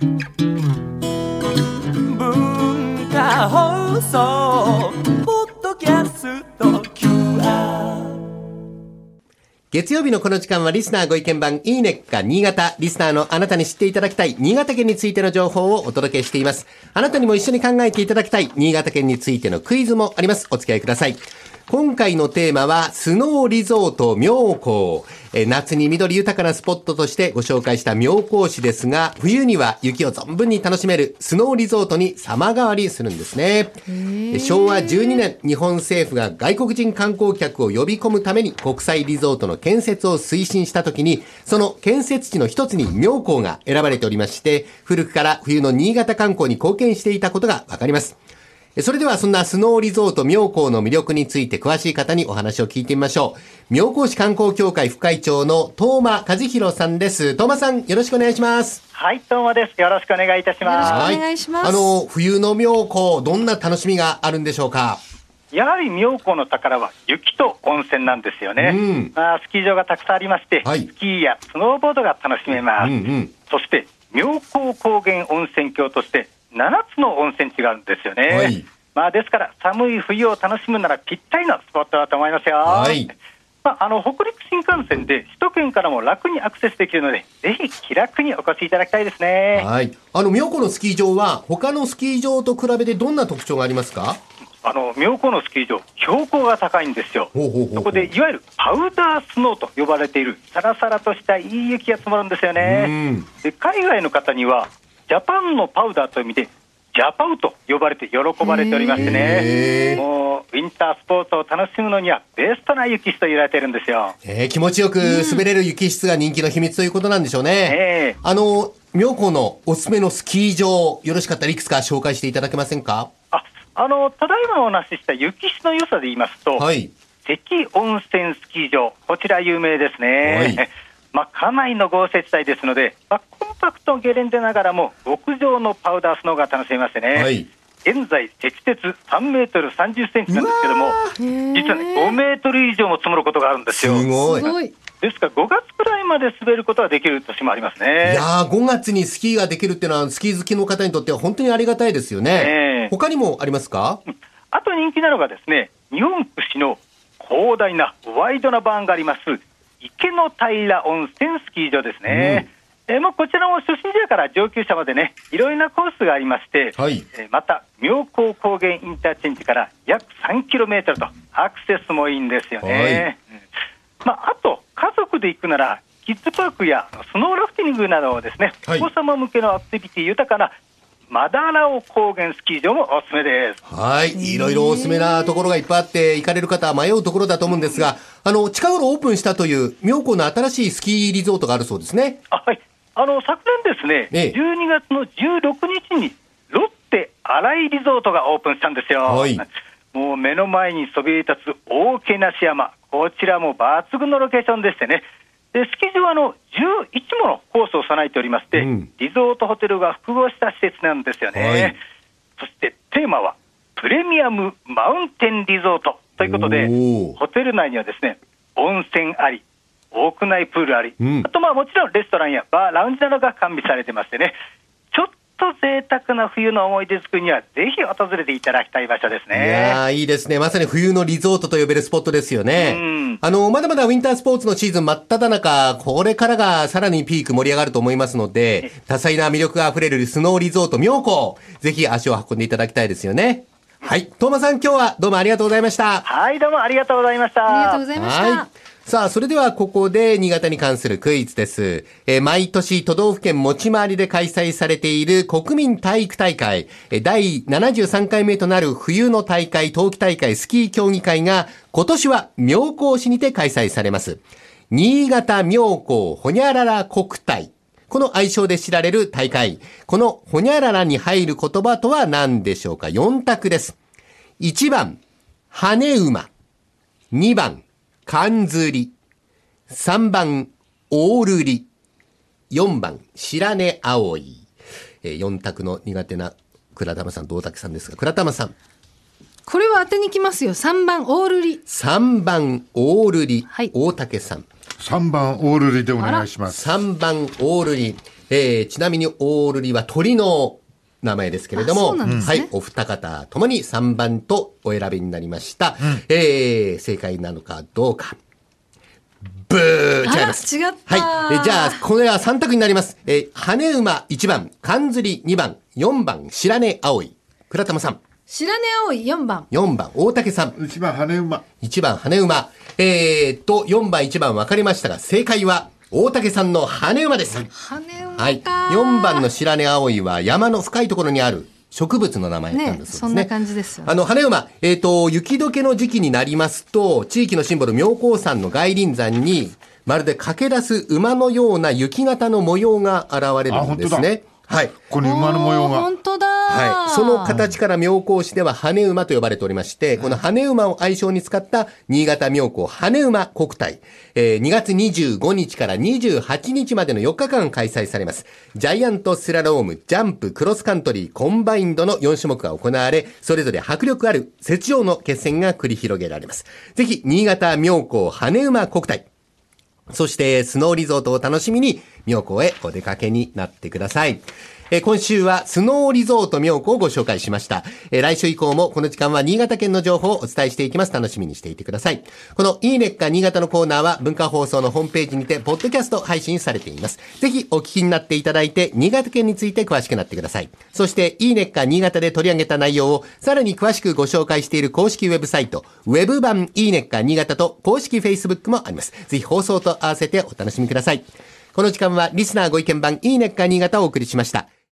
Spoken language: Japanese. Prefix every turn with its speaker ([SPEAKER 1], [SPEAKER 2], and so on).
[SPEAKER 1] 文化放送ポッドキャスト QR
[SPEAKER 2] 月曜日のこの時間はリスナーご意見番いいねっか新潟。リスナーのあなたに知っていただきたい新潟県についての情報をお届けしています。あなたにも一緒に考えていただきたい新潟県についてのクイズもあります。お付き合いください。今回のテーマは、スノーリゾート妙高。えー夏に緑豊かなスポットとしてご紹介した妙高市ですが、冬には雪を存分に楽しめるスノーリゾートに様変わりするんですね。え昭和12年、日本政府が外国人観光客を呼び込むために国際リゾートの建設を推進したときに、その建設地の一つに妙高が選ばれておりまして、古くから冬の新潟観光に貢献していたことがわかります。それではそんなスノーリゾート妙高の魅力について詳しい方にお話を聞いてみましょう。妙高市観光協会副会長の東間和弘さんです。東間さん、よろしくお願いします。
[SPEAKER 3] はい、どうもです。よろしくお願いいたします。
[SPEAKER 2] は
[SPEAKER 4] お願いします
[SPEAKER 2] あの、冬の妙高、どんな楽しみがあるんでしょうか？
[SPEAKER 3] やはり妙高の宝は雪と温泉なんですよね。
[SPEAKER 2] うん
[SPEAKER 3] まあ、スキー場がたくさんありまして、
[SPEAKER 2] はい
[SPEAKER 3] スキーやスノーボードが楽しめます。
[SPEAKER 2] うんうん。
[SPEAKER 3] そして、妙高高原温泉郷として、7つの温泉地があるんですよね。
[SPEAKER 2] はい
[SPEAKER 3] まあ、ですから、寒い冬を楽しむならぴったりのスポットだと思いますよ。
[SPEAKER 2] はい
[SPEAKER 3] まあ、あの北陸新幹線で首都圏からも楽にアクセスできるので、ぜひ気楽にお越しいただきたいですね。
[SPEAKER 2] はい。あの、妙高のスキー場は、他のスキー場と比べてどんな特徴がありますか？
[SPEAKER 3] あの妙高のスキー場、標高が高いんですよ。
[SPEAKER 2] ほうほうほう
[SPEAKER 3] そこでいわゆるパウダースノーと呼ばれている、さらさらとしたいい雪が積もるんですよ
[SPEAKER 2] う
[SPEAKER 3] ね。
[SPEAKER 2] ん。
[SPEAKER 3] で海外の方には、ジャパンのパウダーという意味で、ジャパウと呼ばれて喜ばれておりましてね、もうウィンタースポーツを楽しむのにはベストな雪質と言われているんですよ。
[SPEAKER 2] えー気持ちよく滑れる雪質が人気の秘密ということなんでしょうね。
[SPEAKER 3] ええ
[SPEAKER 2] あの、妙高のおすすめのスキー場、よろしかったらいくつか紹介していただけませんか？
[SPEAKER 3] ああのただいまお話しした雪質の良さで言いますと、
[SPEAKER 2] はい。
[SPEAKER 3] 関温泉スキー場、こちら有名ですね。
[SPEAKER 2] はい
[SPEAKER 3] まあ、かなりの豪雪帯ですので、まあ、パクトゲレンデながらも極上のパウダースノーが楽しめましてね、
[SPEAKER 2] はい
[SPEAKER 3] 現在、積雪3メートル30センチなんですけども、実はね、5メートル以上も積もることがあるんです
[SPEAKER 2] す
[SPEAKER 3] よ。
[SPEAKER 4] すごい。
[SPEAKER 3] ですから、5月くらいまで滑ることができる年もあります
[SPEAKER 2] い
[SPEAKER 3] ね。
[SPEAKER 2] やー、5月にスキーができるっていうのは、スキー好きの方にとっては本当にありがたいですよね。
[SPEAKER 3] ええ
[SPEAKER 2] 他にもありますか？
[SPEAKER 3] あと人気なのがですね、日本屈指の広大なワイドなバーンがあります、池の平温泉スキー場ですね。えーもうこちらも初心者から上級者までね、いろいろなコースがありまして、
[SPEAKER 2] はい
[SPEAKER 3] えーまた、妙高高原インターチェンジから約3キロメートルと、アクセスもいいんですよね。うんまあ、あと、家族で行くなら、キッズパークやスノーラフティングなどをですね、
[SPEAKER 2] はい
[SPEAKER 3] お子様向けのアクティビティ豊かなマダラオ高原スキー場もおすすめです。
[SPEAKER 2] はい。いろいろおすすめなところがいっぱいあって、行かれる方は迷うところだと思うんですが、あの、近頃オープンしたという、妙高の新しいスキーリゾートがあるそうですね。
[SPEAKER 3] あはい、あの昨年ですね、
[SPEAKER 2] ええ。
[SPEAKER 3] 12月の16日にロッテ新井リゾートがオープンしたんですよ。
[SPEAKER 2] はい。
[SPEAKER 3] もう目の前にそびえ立つ大きな山、こちらも抜群のロケーションでしてね、でスキー場はあの11ものコースを備えておりまして、
[SPEAKER 2] うん。
[SPEAKER 3] リゾートホテルが複合した施設なんですよね。
[SPEAKER 2] はい。
[SPEAKER 3] そしてテーマは、プレミアムマウンテンリゾートということでホテル内にはですね、温泉あり、屋内プールあり、
[SPEAKER 2] うん
[SPEAKER 3] あとまあもちろんレストランやバー、ラウンジなどが完備されてましてね、ちょっと贅沢な冬の思い出作りには、ぜひ訪れていただきたい場所です
[SPEAKER 2] いやいいですね。まさに冬のリゾートと呼べるスポットですよね。
[SPEAKER 3] うん
[SPEAKER 2] あの、まだまだウィンタースポーツのシーズン真っ只中、これからがさらにピーク盛り上がると思いますので、多彩な魅力が溢れるスノーリゾート妙高、ぜひ足を運んでいただきたいですよね。はい。トーマさん今日はどうもありがとうございました。
[SPEAKER 3] はい、どうもありがとうございました。
[SPEAKER 4] ありがとうございました。
[SPEAKER 2] さあ、それではここで新潟に関するクイズです。えー毎年都道府県持ち回りで開催されている国民体育大会、え第73回目となる冬の大会冬季大会スキー競技会が今年は妙高市にて開催されます。新潟妙高ほにゃらら国体。この愛称で知られる大会。このほにゃららに入る言葉とは何でしょうか ?4 択です。1番、羽馬。2番、缶釣り。3番、オールリ。4番、白根青い。えー、4択の苦手な倉玉さんと大竹さんですが、倉玉さん。
[SPEAKER 4] これは当てにきますよ。3番、オールリ。
[SPEAKER 2] 3番、オールリ。
[SPEAKER 4] はい
[SPEAKER 2] 大竹さん。
[SPEAKER 5] 3番オールリでお願いします。
[SPEAKER 2] 3番、オールリ。えーちなみにオールリは鳥の名前ですけれども、
[SPEAKER 4] うなんですね
[SPEAKER 2] はい、お二方ともに3番とお選びになりました。えー正解なのかどうか。ブー違います。
[SPEAKER 4] 違った
[SPEAKER 2] はい。えーじゃあ、これは3択になります。えー羽馬1番、缶釣り2番、4番、白根葵。倉玉さん。
[SPEAKER 4] 白根青い4番。
[SPEAKER 2] 4番、大竹さん。
[SPEAKER 5] 一番羽馬。
[SPEAKER 2] 1番、羽馬。えーっと、4番、1番分かりましたが、正解は、大竹さんの羽馬です。
[SPEAKER 4] 羽。
[SPEAKER 2] はい。4番の白根葵は山の深いところにある植物の名前なんですね。
[SPEAKER 4] ねそんな感じですよね
[SPEAKER 2] あの、羽馬、えっ、と、雪解けの時期になりますと、地域のシンボル妙高山の外輪山に、まるで駆け出す馬のような雪型の模様が現れるんですね。はい。
[SPEAKER 5] ここに馬の模様が。
[SPEAKER 4] 本当だ。
[SPEAKER 2] はい。その形から妙高市では羽馬と呼ばれておりまして、この羽馬を愛称に使った新潟妙高羽馬国体、えー2月25日から28日までの4日間開催されます。ジャイアントスラローム、ジャンプ、クロスカントリー、コンバインドの4種目が行われ、それぞれ迫力ある雪上の決戦が繰り広げられます。ぜひ、新潟妙高羽馬国体、そして、スノーリゾートを楽しみに、妙高へお出かけになってください。え今週はスノーリゾート妙高をご紹介しました。え来週以降もこの時間は新潟県の情報をお伝えしていきます。楽しみにしていてください。このいいねっか新潟のコーナーは文化放送のホームページにて、ポッドキャスト配信されています。ぜひお聞きになっていただいて、新潟県について詳しくなってください。そして、いいねっか新潟で取り上げた内容をさらに詳しくご紹介している公式ウェブサイト、ウェブ版いいねっか新潟と公式 Facebook もあります。ぜひ放送と合わせてお楽しみください。この時間はリスナーご意見番いいねっか新潟をお送りしました。